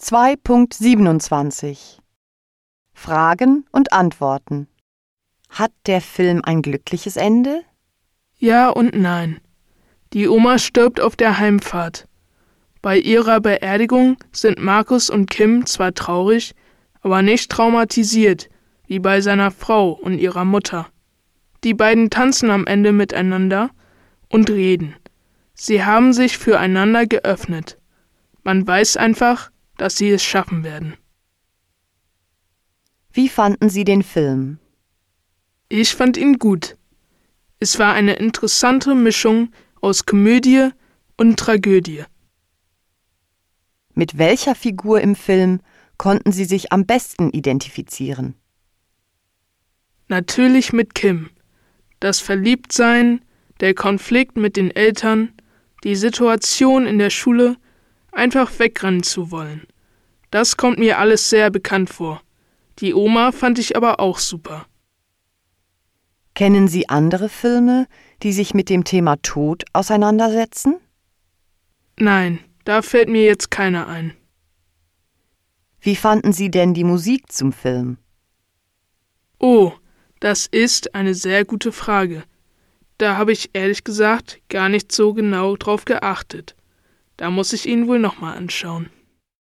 2.27 Fragen und Antworten Hat der Film ein glückliches Ende? Ja und nein. Die Oma stirbt auf der Heimfahrt. Bei ihrer Beerdigung sind Markus und Kim zwar traurig, aber nicht traumatisiert, wie bei seiner Frau und ihrer Mutter. Die beiden tanzen am Ende miteinander und reden. Sie haben sich füreinander geöffnet. Man weiß einfach, dass sie es schaffen werden. Wie fanden Sie den Film? Ich fand ihn gut. Es war eine interessante Mischung aus Komödie und Tragödie. Mit welcher Figur im Film konnten Sie sich am besten identifizieren? Natürlich mit Kim. Das Verliebtsein, der Konflikt mit den Eltern, die Situation in der Schule, einfach wegrennen zu wollen. Das kommt mir alles sehr bekannt vor. Die Oma fand ich aber auch super. Kennen Sie andere Filme, die sich mit dem Thema Tod auseinandersetzen? Nein, da fällt mir jetzt keiner ein. Wie fanden Sie denn die Musik zum Film? Oh, das ist eine sehr gute Frage. Da habe ich ehrlich gesagt gar nicht so genau drauf geachtet. Da muss ich ihn wohl nochmal anschauen.